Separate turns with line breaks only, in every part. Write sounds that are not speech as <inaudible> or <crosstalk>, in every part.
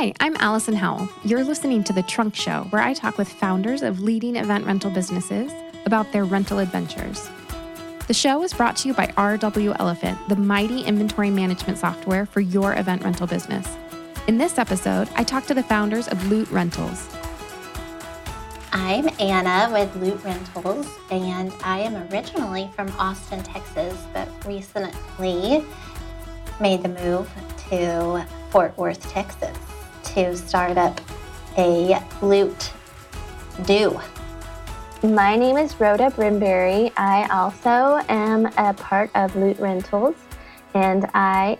Hi, I'm Allison Howell. You're listening to The Trunk Show, where I talk with founders of leading event rental businesses about their rental adventures. The show is brought to you by RW Elephant, the mighty inventory management software for your event rental business. In this episode, I talk to the founders of Loot Rentals.
I'm Anna with Loot Rentals, and I am originally from Austin, Texas, but recently made the move to Fort Worth, Texas to start up a loot do.
My name is Rhoda Brimberry. I also am a part of Loot Rentals, and I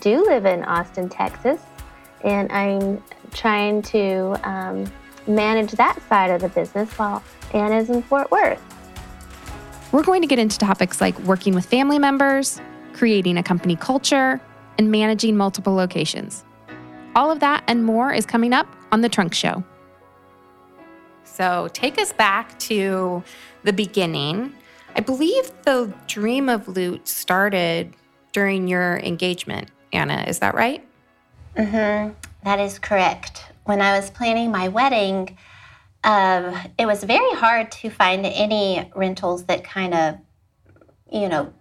do live in Austin, Texas, and I'm trying to um, manage that side of the business while Anna's in Fort Worth.
We're going to get into topics like working with family members, creating a company culture, and managing multiple locations. All of that and more is coming up on The Trunk Show. So, take us back to the beginning. I believe the dream of loot started during your engagement, Anna. Is that right?
Mm-hmm. That is correct. When I was planning my wedding, um, it was very hard to find any rentals that kind of, you know,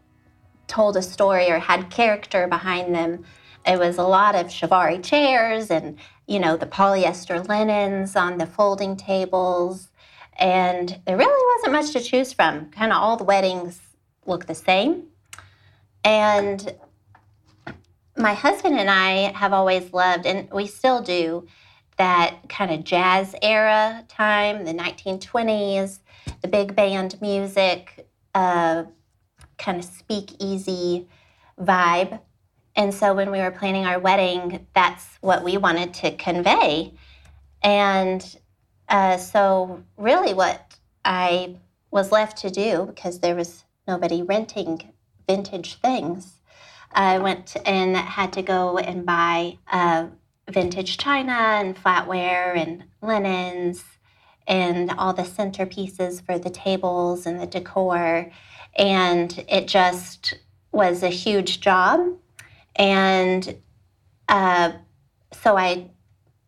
told a story or had character behind them. It was a lot of Chiavari chairs and, you know, the polyester linens on the folding tables. And there really wasn't much to choose from. Kind of all the weddings look the same. And my husband and I have always loved, and we still do, that kind of jazz era time, the 1920s, the big band music, uh, kind of speakeasy vibe. And so when we were planning our wedding, that's what we wanted to convey. And uh, so, really, what I was left to do, because there was nobody renting vintage things, I went and had to go and buy uh, vintage china and flatware and linens and all the centerpieces for the tables and the decor. And it just was a huge job. And uh, so I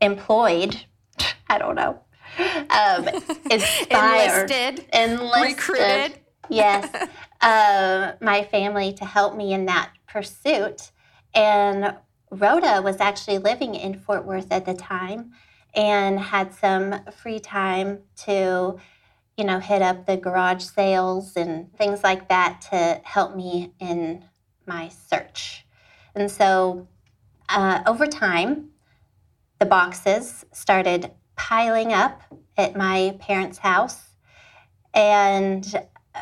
employed, <laughs> I don't know, um, <laughs> inspired,
enlisted,
enlisted,
recruited.
yes, uh, <laughs> my family to help me in that pursuit. And Rhoda was actually living in Fort Worth at the time and had some free time to you know, hit up the garage sales and things like that to help me in my search. And so uh, over time, the boxes started piling up at my parents' house. And, uh,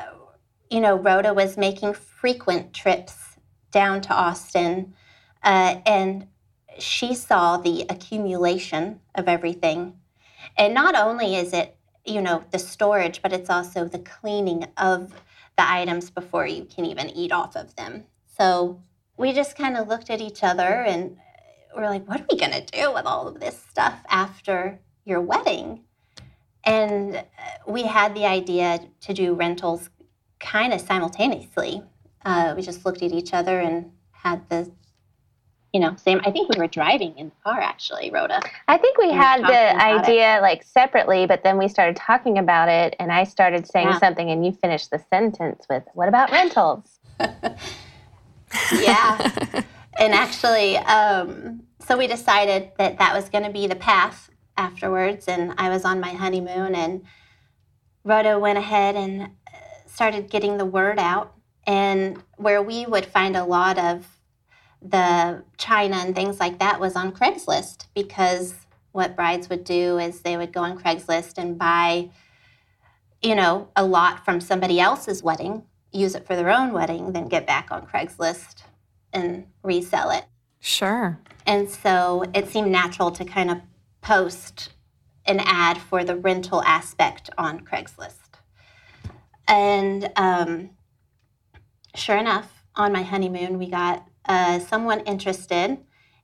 you know, Rhoda was making frequent trips down to Austin. Uh, and she saw the accumulation of everything. And not only is it you know the storage but it's also the cleaning of the items before you can even eat off of them so we just kind of looked at each other and we're like what are we going to do with all of this stuff after your wedding and we had the idea to do rentals kind of simultaneously uh, we just looked at each other and had the you know, same. I think we were driving in the car actually, Rhoda.
I think we, we had the idea it. like separately, but then we started talking about it, and I started saying yeah. something, and you finished the sentence with, "What about rentals?" <laughs>
yeah, <laughs> and actually, um, so we decided that that was going to be the path afterwards, and I was on my honeymoon, and Rhoda went ahead and uh, started getting the word out, and where we would find a lot of the china and things like that was on Craigslist because what brides would do is they would go on Craigslist and buy, you know, a lot from somebody else's wedding, use it for their own wedding, then get back on Craigslist and resell it.
Sure.
And so it seemed natural to kind of post an ad for the rental aspect on Craigslist. And um, sure enough, on my honeymoon, we got uh, someone interested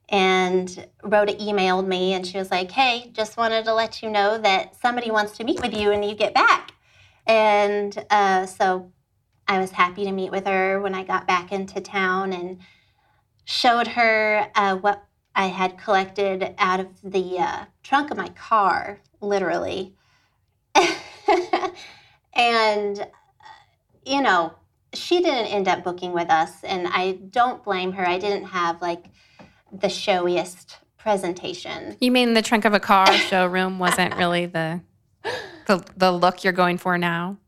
and Rhoda emailed me and she was like, Hey, just wanted to let you know that somebody wants to meet with you and you get back. And uh, so I was happy to meet with her when I got back into town and showed her uh, what I had collected out of the uh, trunk of my car, literally. <laughs> and, uh, you know, she didn't end up booking with us, and I don't blame her. I didn't have like the showiest presentation.
You mean the trunk of a car showroom wasn't really the, the the look you're going for now?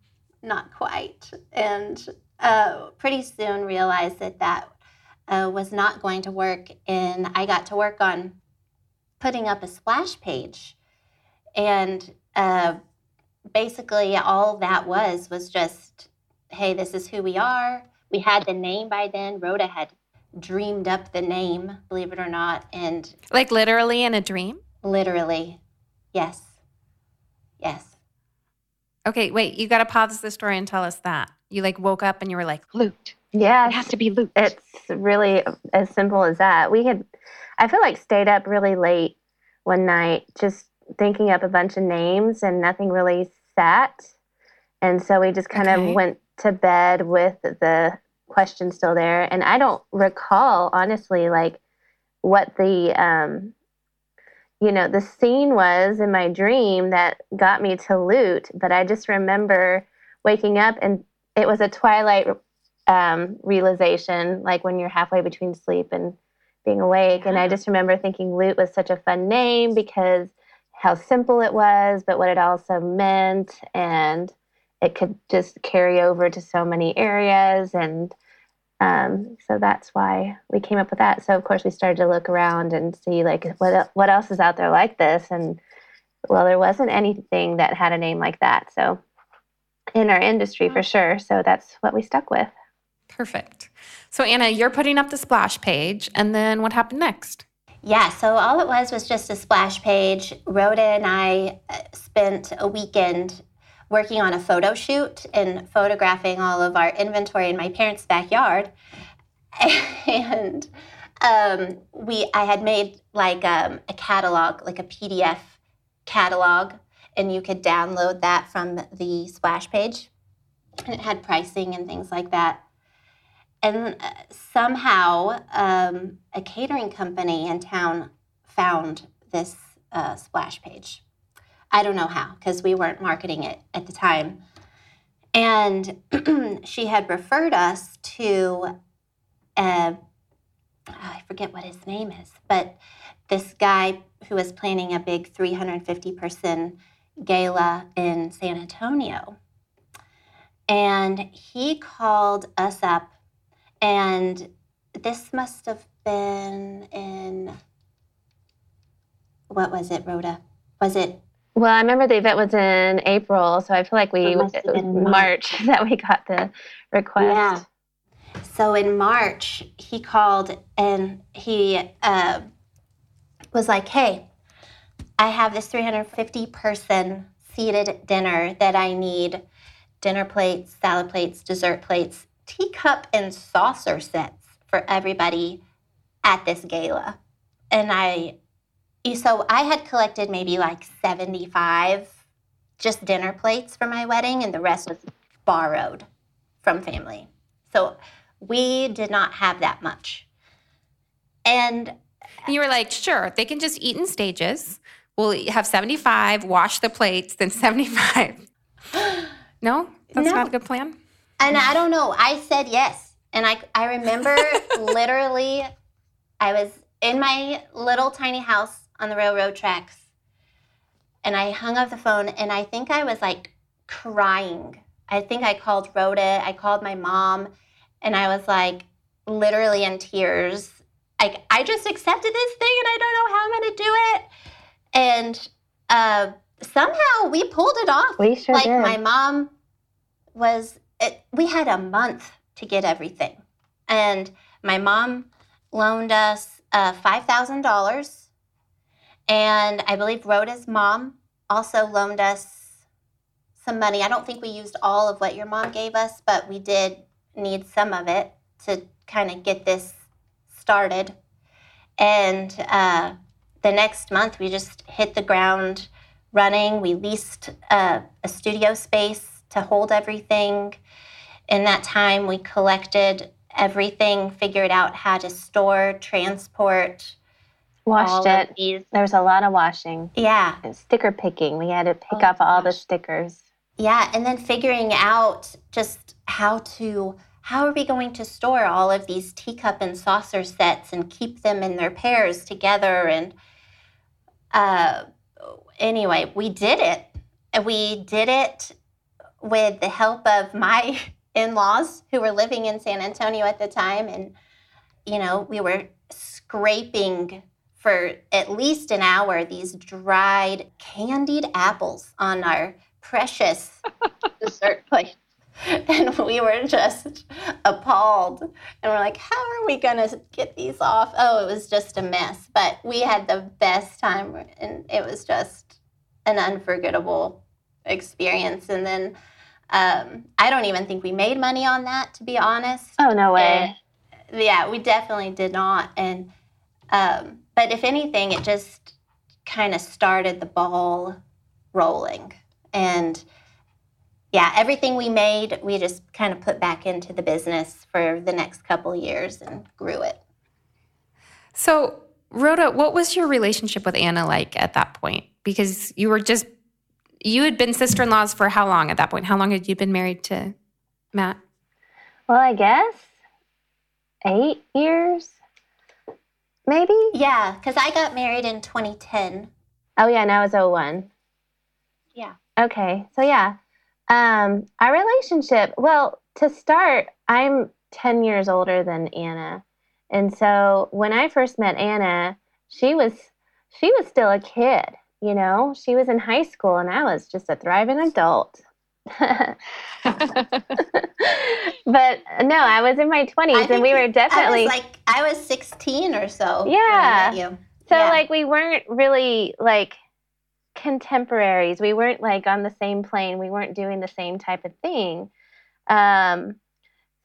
Not quite. And uh, pretty soon realized that that uh, was not going to work, and I got to work on putting up a splash page, and uh, basically all that was was just hey, this is who we are. We had the name by then. Rhoda had dreamed up the name, believe it or not. And
like literally in a dream?
Literally. Yes. Yes.
Okay, wait, you got to pause the story and tell us that. You like woke up and you were like, loot.
Yeah.
It has to be loot.
It's really as simple as that. We had, I feel like, stayed up really late one night just thinking up a bunch of names and nothing really sat. And so we just kind okay. of went to bed with the question still there. And I don't recall, honestly, like what the, um, you know, the scene was in my dream that got me to loot. But I just remember waking up and it was a twilight um, realization, like when you're halfway between sleep and being awake. And I just remember thinking loot was such a fun name because how simple it was, but what it also meant. And it could just carry over to so many areas and um, so that's why we came up with that. So of course we started to look around and see like what what else is out there like this? And well there wasn't anything that had a name like that. So in our industry for sure. So that's what we stuck with.
Perfect. So anna you're putting up the splash page. And then what happened next?
Yeah, so all it was was just a splash page. Rhoda and I uh, spent a weekend working on a photo shoot and photographing all of our inventory in my parents' backyard. <laughs> and um, we, I had made like um, a catalog, like a PDF catalog, and you could download that from the splash page. And it had pricing and things like that. And uh, somehow, um, a catering company in town found this uh, splash page. I don't know how, because we weren't marketing it at the time. And <clears throat> she had referred us to, uh, I forget what his name is, but this guy who was planning a big 350 person gala in San Antonio. And he called us up, and this must have been in, what was it, Rhoda? Was it
well, I remember the event was in April, so I feel like we March. March <laughs> that we got the request. Yeah.
So in March, he called and he uh, was like, "Hey, I have this 350 person seated dinner that I need dinner plates, salad plates, dessert plates, teacup and saucer sets for everybody at this gala." And I so I had collected maybe like 75 just dinner plates for my wedding, and the rest was borrowed from family. So we did not have that much. And
you were like, sure, they can just eat in stages. We'll have 75, wash the plates, then 75. <gasps> no? That's no. not a good plan?
And I don't know. I said yes. And I, I remember <laughs> literally, I was in my little tiny house on the railroad tracks. And I hung up the phone and I think I was like crying. I think I called Rhoda, I called my mom, and I was like literally in tears. Like, I just accepted this thing and I don't know how I'm going to do it. And uh, somehow we pulled it off.
We sure
like,
did.
my mom was, it, we had a month to get everything. And my mom loaned us uh, $5,000 and I believe Rhoda's mom also loaned us some money. I don't think we used all of what your mom gave us, but we did need some of it to kind of get this started. And uh, the next month, we just hit the ground running. We leased uh, a studio space to hold everything. In that time, we collected everything, figured out how to store, transport,
Washed it. These... There was a lot of washing.
Yeah.
And sticker picking. We had to pick oh, off all the stickers.
Yeah, and then figuring out just how to how are we going to store all of these teacup and saucer sets and keep them in their pairs together and uh, anyway we did it we did it with the help of my <laughs> in-laws who were living in san antonio at the time and you know we were scraping for at least an hour these dried candied apples on our precious <laughs> dessert plate and we were just appalled. And we're like, how are we going to get these off? Oh, it was just a mess. But we had the best time, and it was just an unforgettable experience. And then um, I don't even think we made money on that, to be honest.
Oh, no way.
And, yeah, we definitely did not. And um, but if anything, it just kind of started the ball rolling. And yeah, everything we made, we just kind of put back into the business for the next couple years and grew it.
So, Rhoda, what was your relationship with Anna like at that point? Because you were just, you had been sister in laws for how long at that point? How long had you been married to Matt?
Well, I guess eight years, maybe?
Yeah, because I got married in 2010.
Oh, yeah, now it's 01.
Yeah.
Okay, so yeah, um, our relationship, well, to start, I'm 10 years older than Anna. And so when I first met Anna, she was she was still a kid, you know? She was in high school and I was just a thriving adult. <laughs> but no, I was in my 20s and we were definitely
I was like I was 16 or so.
Yeah. So yeah. like we weren't really like contemporaries. We weren't like on the same plane. We weren't doing the same type of thing. Um,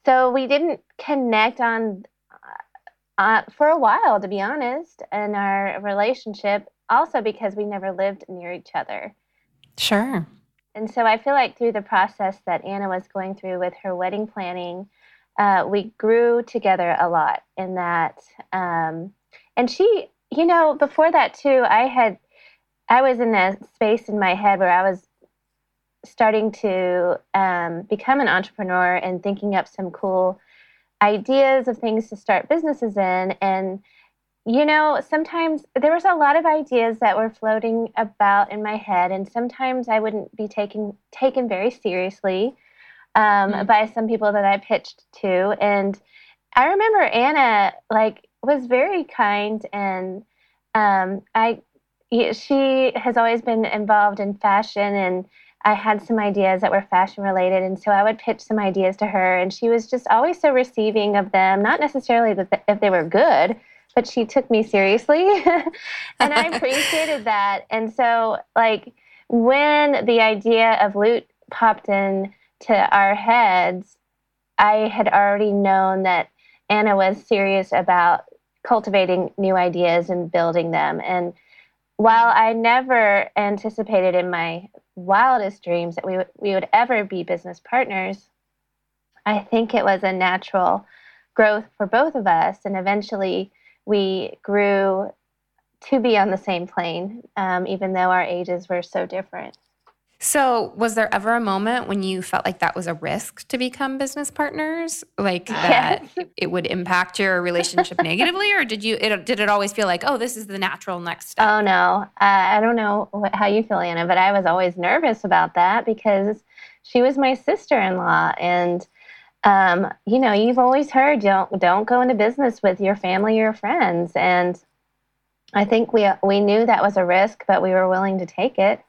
so we didn't connect on uh, uh, for a while, to be honest, in our relationship. Also because we never lived near each other.
Sure.
And so I feel like through the process that Anna was going through with her wedding planning, uh, we grew together a lot in that. Um, and she, you know, before that too, I had I was in a space in my head where I was starting to um, become an entrepreneur and thinking up some cool ideas of things to start businesses in. And, you know, sometimes there was a lot of ideas that were floating about in my head, and sometimes I wouldn't be taken taken very seriously um, mm-hmm. by some people that I pitched to. And I remember Anna like was very kind and um, I she has always been involved in fashion and I had some ideas that were fashion related, and so I would pitch some ideas to her, and she was just always so receiving of them. Not necessarily that if they were good, but she took me seriously, <laughs> and I <laughs> appreciated that. And so, like when the idea of Loot popped in to our heads, I had already known that Anna was serious about cultivating new ideas and building them, and while I never anticipated in my wildest dreams that we, w- we would ever be business partners, I think it was a natural growth for both of us. And eventually we grew to be on the same plane, um, even though our ages were so different.
So, was there ever a moment when you felt like that was a risk to become business partners, like <laughs> that yes. it would impact your relationship <laughs> negatively, or did you? It, did it always feel like, oh, this is the natural next step?
Oh no, uh, I don't know what, how you feel, Anna, but I was always nervous about that because she was my sister-in-law, and um, you know, you've always heard don't don't go into business with your family or friends, and I think we we knew that was a risk, but we were willing to take it.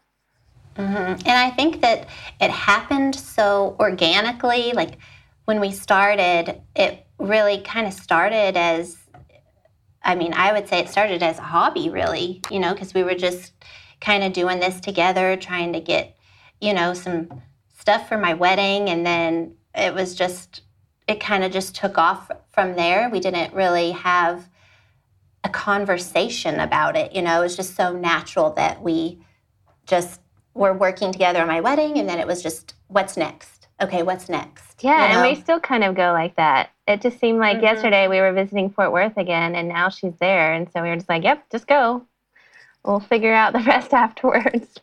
Mm-hmm. And I think that it happened so organically. Like when we started, it really kind of started as I mean, I would say it started as a hobby, really, you know, because we were just kind of doing this together, trying to get, you know, some stuff for my wedding. And then it was just, it kind of just took off from there. We didn't really have a conversation about it, you know, it was just so natural that we just were working together on my wedding, and then it was just what's next. okay, what's next?
Yeah, you know? and we still kind of go like that. It just seemed like mm-hmm. yesterday we were visiting Fort Worth again, and now she's there. And so we were just like, yep, just go. We'll figure out the rest <laughs> afterwards.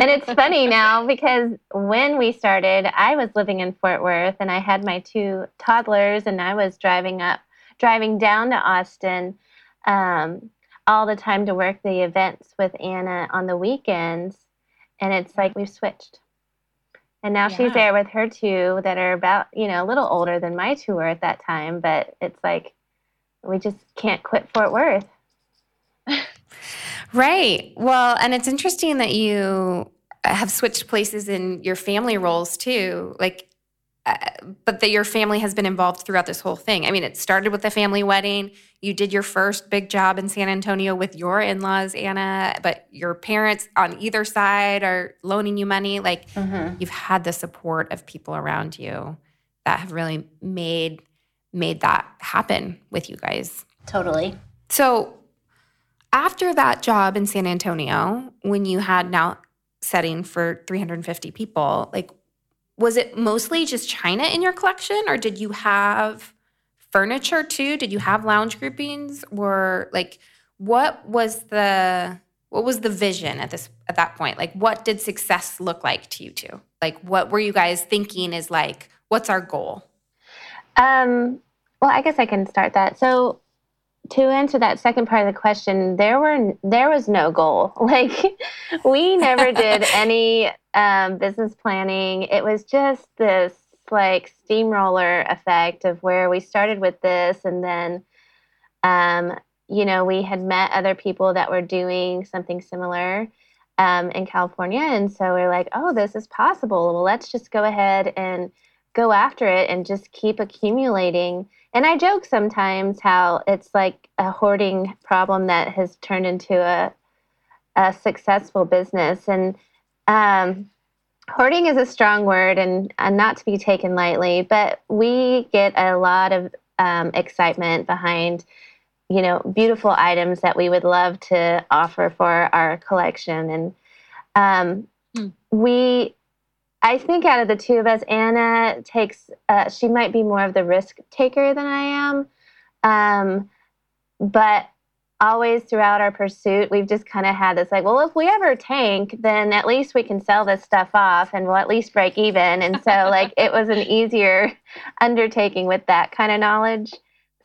And it's <laughs> funny now because when we started, I was living in Fort Worth and I had my two toddlers, and I was driving up, driving down to Austin um, all the time to work the events with Anna on the weekends. And it's like we've switched. And now yeah. she's there with her two that are about, you know, a little older than my two were at that time. But it's like we just can't quit Fort Worth. <laughs>
right. Well, and it's interesting that you have switched places in your family roles too. Like, uh, but that your family has been involved throughout this whole thing. I mean, it started with the family wedding. You did your first big job in San Antonio with your in laws, Anna, but your parents on either side are loaning you money. Like, mm-hmm. you've had the support of people around you that have really made made that happen with you guys.
Totally.
So, after that job in San Antonio, when you had now setting for 350 people, like was it mostly just china in your collection or did you have furniture too? Did you have lounge groupings? Or like what was the what was the vision at this at that point? Like what did success look like to you two? Like what were you guys thinking is like what's our goal?
Um well i guess i can start that. So to answer that second part of the question, there were there was no goal. <laughs> Like we never <laughs> did any um, business planning. It was just this like steamroller effect of where we started with this, and then, um, you know, we had met other people that were doing something similar um, in California, and so we we're like, oh, this is possible. Well, let's just go ahead and go after it and just keep accumulating and I joke sometimes how it's like a hoarding problem that has turned into a a successful business. And um, hoarding is a strong word and, and not to be taken lightly, but we get a lot of um, excitement behind you know beautiful items that we would love to offer for our collection and um, mm. we I think out of the two of us, Anna takes, uh, she might be more of the risk taker than I am. Um, but always throughout our pursuit, we've just kind of had this like, well, if we ever tank, then at least we can sell this stuff off and we'll at least break even. And so, <laughs> like, it was an easier undertaking with that kind of knowledge.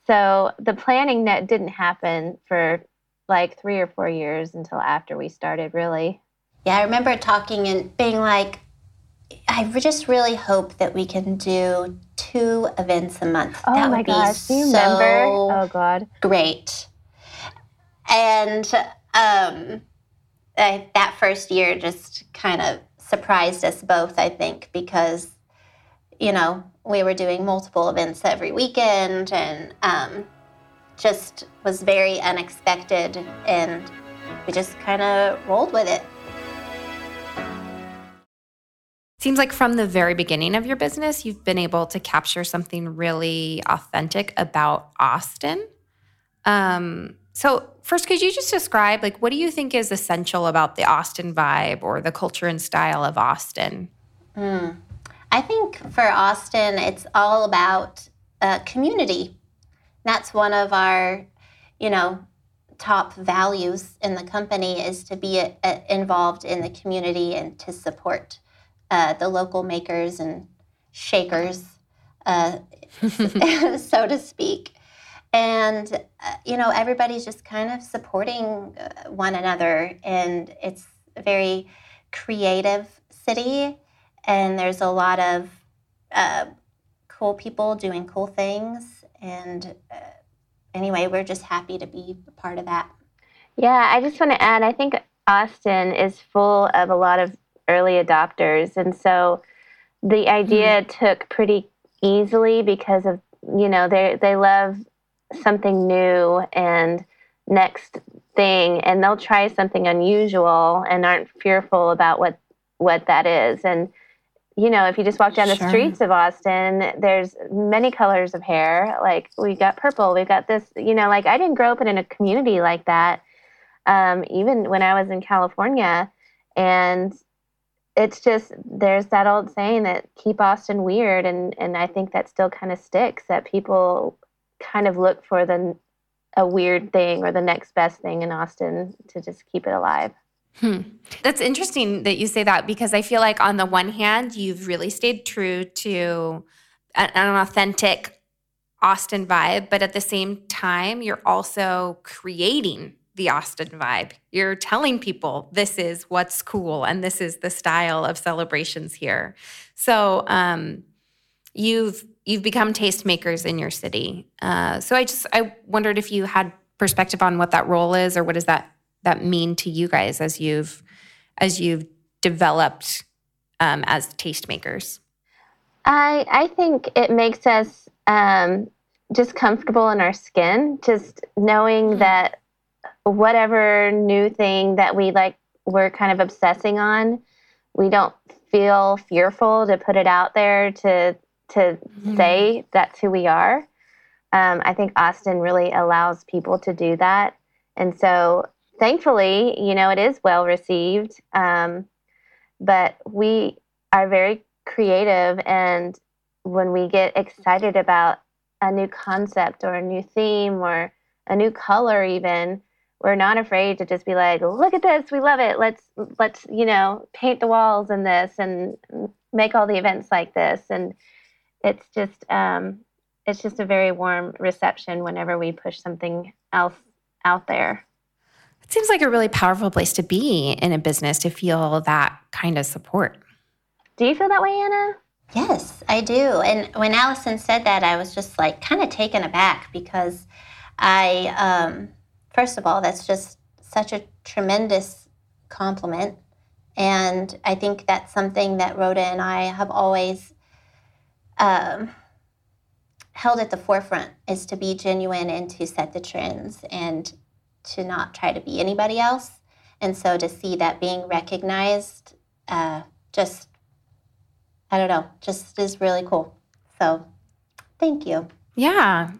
So the planning net didn't happen for like three or four years until after we started, really.
Yeah, I remember talking and being like, I just really hope that we can do two events a month.
Oh that my gosh, do you so remember? Oh god,
great. And um, I, that first year just kind of surprised us both. I think because you know we were doing multiple events every weekend, and um, just was very unexpected, and we just kind of rolled with it.
Seems like from the very beginning of your business, you've been able to capture something really authentic about Austin. Um, so, first, could you just describe, like, what do you think is essential about the Austin vibe or the culture and style of Austin?
Mm. I think for Austin, it's all about uh, community. That's one of our, you know, top values in the company is to be a, a, involved in the community and to support uh, the local makers and shakers, <laughs> uh, <laughs> so to speak. And, uh, you know, everybody's just kind of supporting uh, one another. And it's a very creative city. And there's a lot of uh, cool people doing cool things. And uh, anyway, we're just happy to be a part of that.
Yeah, I just want to add I think Austin is full of a lot of early adopters. And so the idea mm took pretty easily because of, you know, they they love something new and next thing and they'll try something unusual and aren't fearful about what what that is. And you know, if you just walk down the streets of Austin, there's many colors of hair. Like we got purple, we've got this, you know, like I didn't grow up in a community like that. Um, even when I was in California. And it's just there's that old saying that keep Austin weird, and and I think that still kind of sticks. That people kind of look for the a weird thing or the next best thing in Austin to just keep it alive.
Hmm. That's interesting that you say that because I feel like on the one hand, you've really stayed true to an, an authentic Austin vibe, but at the same time, you're also creating the Austin vibe. You're telling people this is what's cool and this is the style of celebrations here. So um, you've you've become tastemakers in your city. Uh, so I just I wondered if you had perspective on what that role is, or what does that that mean to you guys as you've as you've developed um, as tastemakers?
I I think it makes us um, just comfortable in our skin, just knowing mm-hmm. that whatever new thing that we like we're kind of obsessing on, we don't feel fearful to put it out there to to mm-hmm. say that's who we are. Um, I think Austin really allows people to do that, and so thankfully, you know, it is well received. Um, but we are very creative, and when we get excited about a new concept or a new theme or a new color, even we're not afraid to just be like, "Look at this, we love it. Let's let's you know paint the walls in this and make all the events like this." And it's just um, it's just a very warm reception whenever we push something else out there.
It seems like a really powerful place to be in a business to feel that kind of support.
Do you feel that way, Anna?
Yes, I do. And when Allison said that, I was just like kind of taken aback because I, um, first of all, that's just such a tremendous compliment. And I think that's something that Rhoda and I have always um, held at the forefront is to be genuine and to set the trends and to not try to be anybody else. And so to see that being recognized uh, just I don't know, just is really cool. So thank you.
Yeah.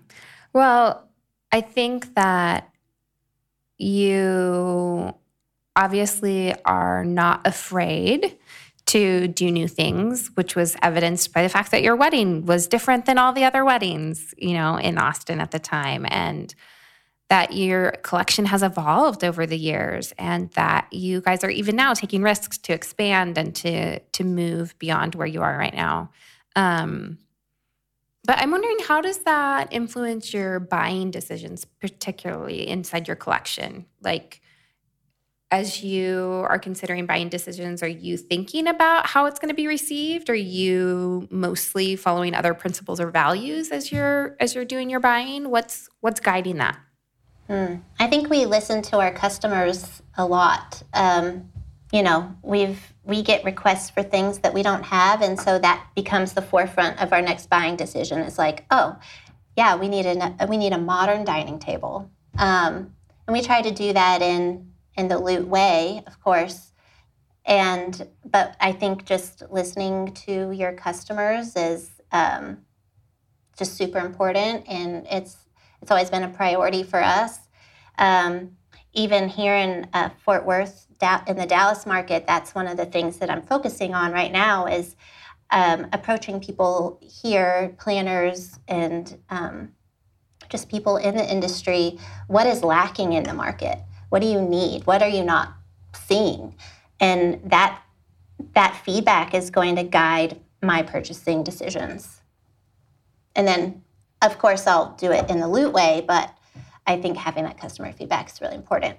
Well, I think that you obviously are not afraid to do new things, which was evidenced by the fact that your wedding was different than all the other weddings, you know, in Austin at the time. And that your collection has evolved over the years and that you guys are even now taking risks to expand and to to move beyond where you are right now. Um, but I'm wondering how does that influence your buying decisions, particularly inside your collection? Like as you are considering buying decisions, are you thinking about how it's going to be received? Are you mostly following other principles or values as you're as you're doing your buying? What's what's guiding that?
Mm. I think we listen to our customers a lot. Um, you know, we've we get requests for things that we don't have, and so that becomes the forefront of our next buying decision. It's like, oh, yeah, we need a we need a modern dining table, um, and we try to do that in in the Loot way, of course. And but I think just listening to your customers is um, just super important, and it's it's always been a priority for us. Um, even here in uh, Fort Worth, in the Dallas market, that's one of the things that I'm focusing on right now is um, approaching people here, planners, and um, just people in the industry. What is lacking in the market? What do you need? What are you not seeing? And that that feedback is going to guide my purchasing decisions. And then of course, I'll do it in the loot way, but I think having that customer feedback is really important.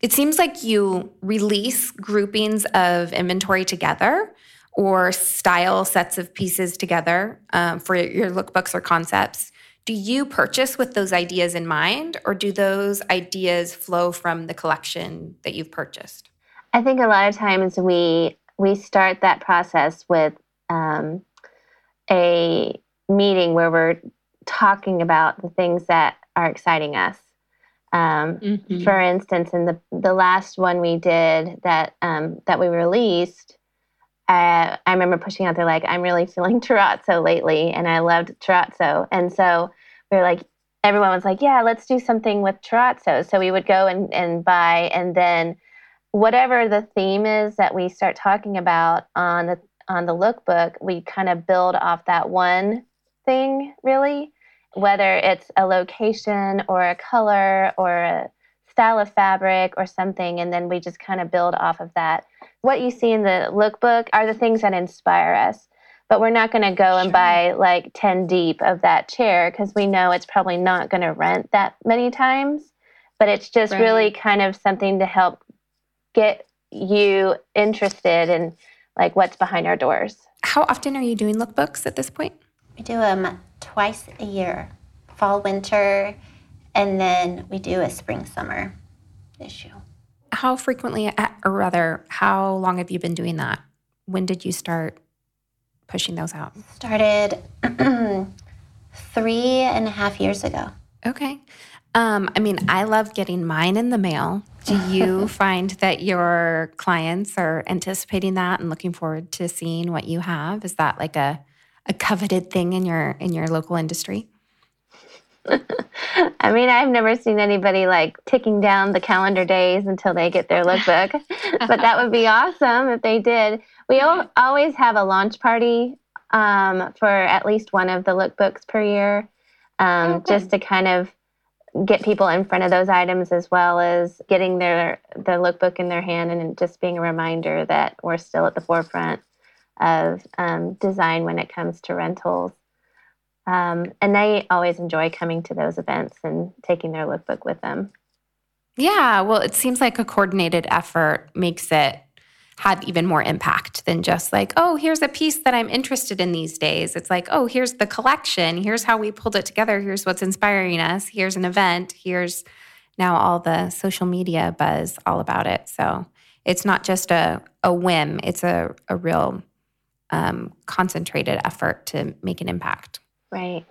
It seems like you release groupings of inventory together or style sets of pieces together um, for your lookbooks or concepts. Do you purchase with those ideas in mind, or do those ideas flow from the collection that you've purchased?
I think a lot of times we we start that process with um, a meeting where we're talking about the things that are exciting us. Um, mm-hmm. For instance, in the the last one we did that um, that we released, I, I remember pushing out there like I'm really feeling <laughs> terrazzo lately, and I loved terrazzo, and so we were like, everyone was like, yeah, let's do something with terrazzo. So we would go and, and buy, and then whatever the theme is that we start talking about on the on the lookbook, we kind of build off that one thing really, whether it's a location or a color or a style of fabric or something, and then we just kind of build off of that. What you see in the lookbook are the things that inspire us. But we're not going to go sure. and buy like 10 deep of that chair because we know it's probably not going to rent that many times. But it's just right. really kind of something to help get you interested in like what's behind our doors.
How often are you doing lookbooks at this point?
We do them twice a year fall, winter, and then we do a spring, summer issue.
How frequently, or rather, how long have you been doing that? When did you start pushing those out?
Started <clears throat> three and a half years ago.
Okay. Um, I mean, I love getting mine in the mail. Do you <laughs> find that your clients are anticipating that and looking forward to seeing what you have? Is that like a, a coveted thing in your in your local industry? <laughs>
I mean, I've never seen anybody like ticking down the calendar days until they get their lookbook, <laughs> but that would be awesome if they did. We always have a launch party um, for at least one of the lookbooks per year, um, oh, just to kind of get people in front of those items as well as getting their their lookbook in their hand and just being a reminder that we're still at the forefront of um, design when it comes to rentals. Um, and they always enjoy coming to those events and taking their lookbook with them.
Yeah, well, it seems like a coordinated effort makes it have even more impact than just like, oh, here's a piece that I'm interested in these days. It's like, oh, here's the collection. Here's how we pulled it together. Here's what's inspiring us. Here's an event. Here's now all the social media buzz all about it. So it's not just a, a whim, it's a, a real um, concentrated effort to make an impact.
Right.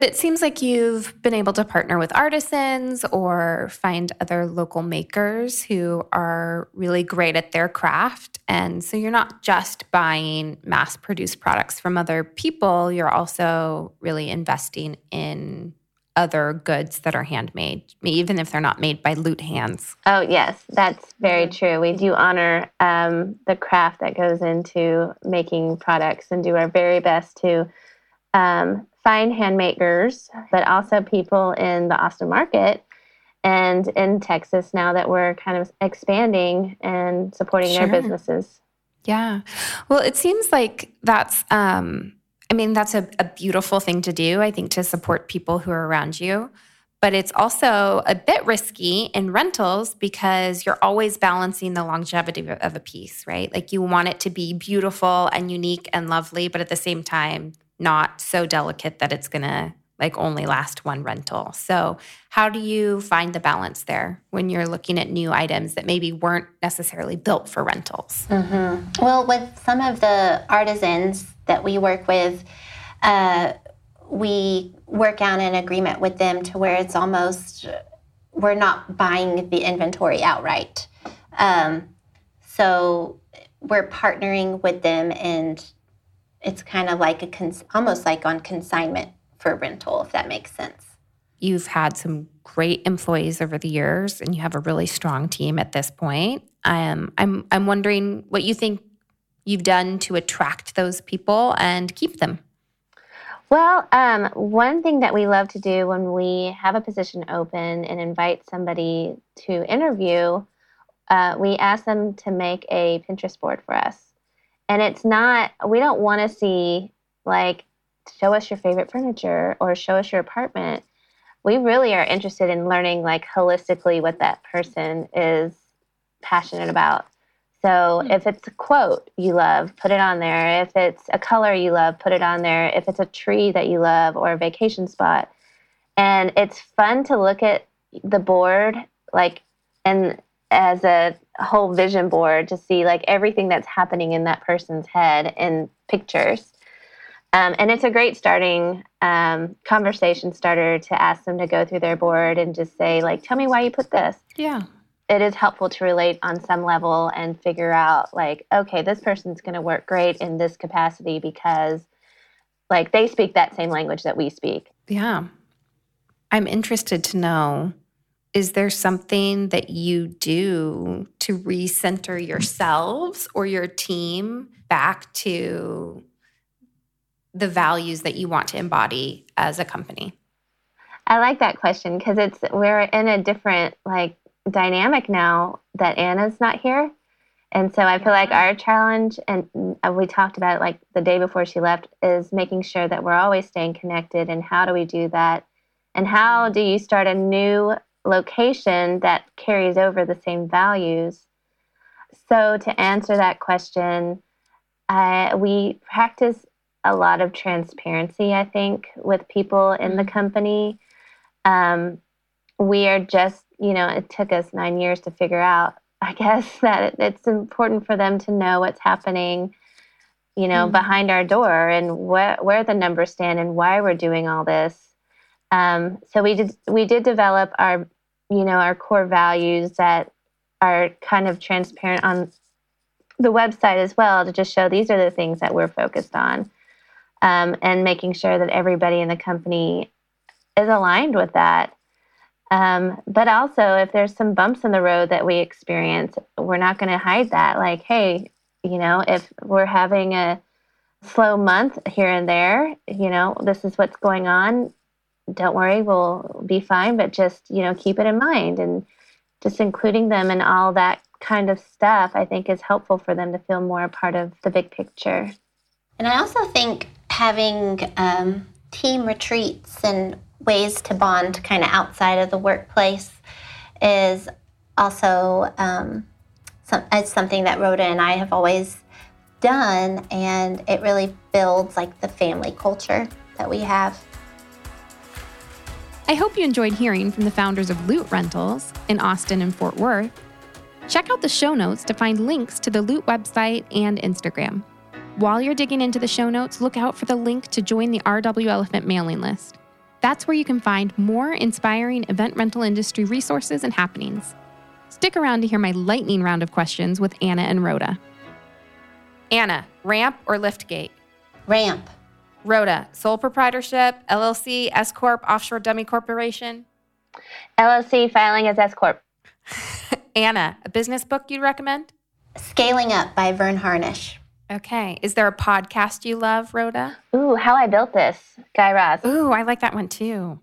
It seems like you've been able to partner with artisans or find other local makers who are really great at their craft. And so you're not just buying mass produced products from other people, you're also really investing in other goods that are handmade, even if they're not made by Loot hands.
Oh, yes, that's very mm-hmm. true. We do honor um, the craft that goes into making products and do our very best to um, find handmakers, but also people in the Austin market and in Texas now that we're kind of expanding and supporting sure. their businesses.
Yeah. Well, it seems like that's, um, I mean, that's a, a beautiful thing to do, I think, to support people who are around you. But it's also a bit risky in rentals because you're always balancing the longevity of a piece, right? Like you want it to be beautiful and unique and lovely, but at the same time, not so delicate that it's going to like only last one rental. So, how do you find the balance there when you're looking at new items that maybe weren't necessarily built for rentals?
Mm-hmm. Well, with some of the artisans that we work with, uh, we work out an agreement with them to where it's almost we're not buying the inventory outright. Um, so we're partnering with them and it's kind of like a cons- almost like on consignment for rental, if that makes sense.
You've had some great employees over the years, and you have a really strong team at this point. Um, I'm I'm wondering what you think you've done to attract those people and keep them.
Well, um, one thing that we love to do when we have a position open and invite somebody to interview, uh, we ask them to make a Pinterest board for us. And it's not, we don't want to see like, show us your favorite furniture or show us your apartment. We really are interested in learning like holistically what that person is passionate about. So mm-hmm. if it's a quote you love, put it on there. If it's a color you love, put it on there. If it's a tree that you love or a vacation spot. And it's fun to look at the board like and as a whole vision board to see like everything that's happening in that person's head in pictures. Um, and it's a great starting um, conversation starter to ask them to go through their board and just say, like, tell me why you put this.
Yeah.
It is helpful to relate on some level and figure out, like, okay, this person's going to work great in this capacity because, like, they speak that same language that we speak.
Yeah. I'm interested to know is there something that you do to recenter yourselves or your team back to the values that you want to embody as a company?
I like that question because it's we're in a different like dynamic now that Anna's not here. And so I feel like our challenge, and uh, we talked about it like the day before she left, is making sure that we're always staying connected. And how do we do that? And how do you start a new location that carries over the same values. So, to answer that question, I, we practice a lot of transparency, I think, with people in the mm-hmm. company. Um, we are just, you know, it took us nine years to figure out, <laughs> I guess, that it's important for them to know what's happening, you know, mm-hmm. behind our door and wh- where the numbers stand and why we're doing all this. Um, so we did we did develop our you know, our core values that are kind of transparent on the website as well to just show these are the things that we're focused on um, and making sure that everybody in the company is aligned with that. Um, but also, if there's some bumps in the road that we experience, we're not going to hide that. Like, hey, you know, if we're having a slow month here and there, you know, this is what's going on don't worry, we'll be fine, but just, you know, keep it in mind and just including them in all that kind of stuff, I think is helpful for them to feel more part of the big picture.
And I also think having um, team retreats and ways to bond kind of outside of the workplace is also um, some, it's something that Rhoda and I have always done, and it really builds like the family culture that we have.
I hope you enjoyed hearing from the founders of Loot Rentals in Austin and Fort Worth. Check out the show notes to find links to the Loot website and Instagram. While you're digging into the show notes, look out for the link to join the RW Elephant mailing list. That's where you can find more inspiring event rental industry resources and happenings. Stick around to hear my lightning round of questions with Anna and Rhoda. Anna, ramp or lift gate?
Ramp.
Rhoda, sole proprietorship, LLC, S Corp, offshore dummy corporation.
LLC filing as S Corp. <laughs>
Anna, a business book you'd recommend?
Scaling Up by Verne Harnish.
Okay. Is there a podcast you love, Rhoda?
Ooh, How I Built This, Guy Raz.
Ooh, I like that one too.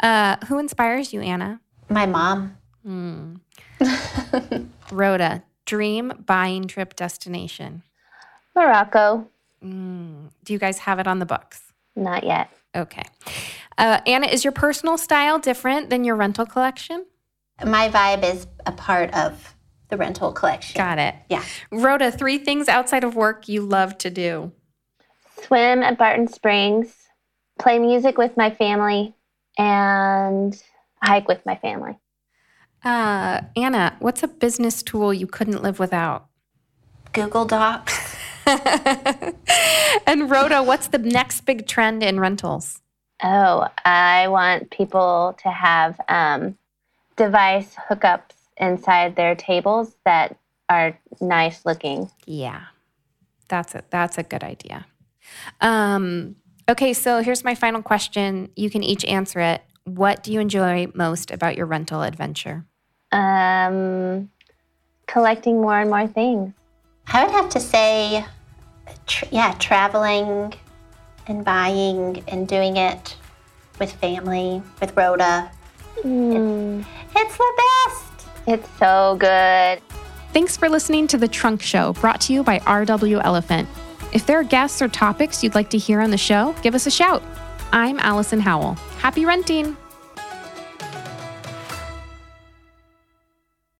Uh, who inspires you, Anna?
My mom.
Hmm. <laughs> Rhoda, dream buying trip destination.
Morocco.
Mm. Do you guys have it on the books?
Not yet.
Okay. Uh, Anna, is your personal style different than your rental collection?
My vibe is a part of the rental collection.
Got it.
Yeah.
Rhoda, three things outside of work you love to do
swim at Barton Springs, play music with my family, and hike with my family.
Uh, Anna, what's a business tool you couldn't live without?
Google Docs. <laughs>
and Rhoda, what's the next big trend in rentals?
Oh, I want people to have um, device hookups inside their tables that are nice looking.
Yeah, that's a that's a good idea. Um, okay, so here's my final question. You can each answer it. What do you enjoy most about your rental adventure?
Um, collecting more and more things.
I would have to say tr- yeah, traveling and buying and doing it with family, with Rhoda.
Mm.
it's the best.
It's so good.
Thanks for listening to The Trunk Show, brought to you by RW Elephant. If there are guests or topics you'd like to hear on the show, give us a shout. I'm Allison Howell. Happy renting!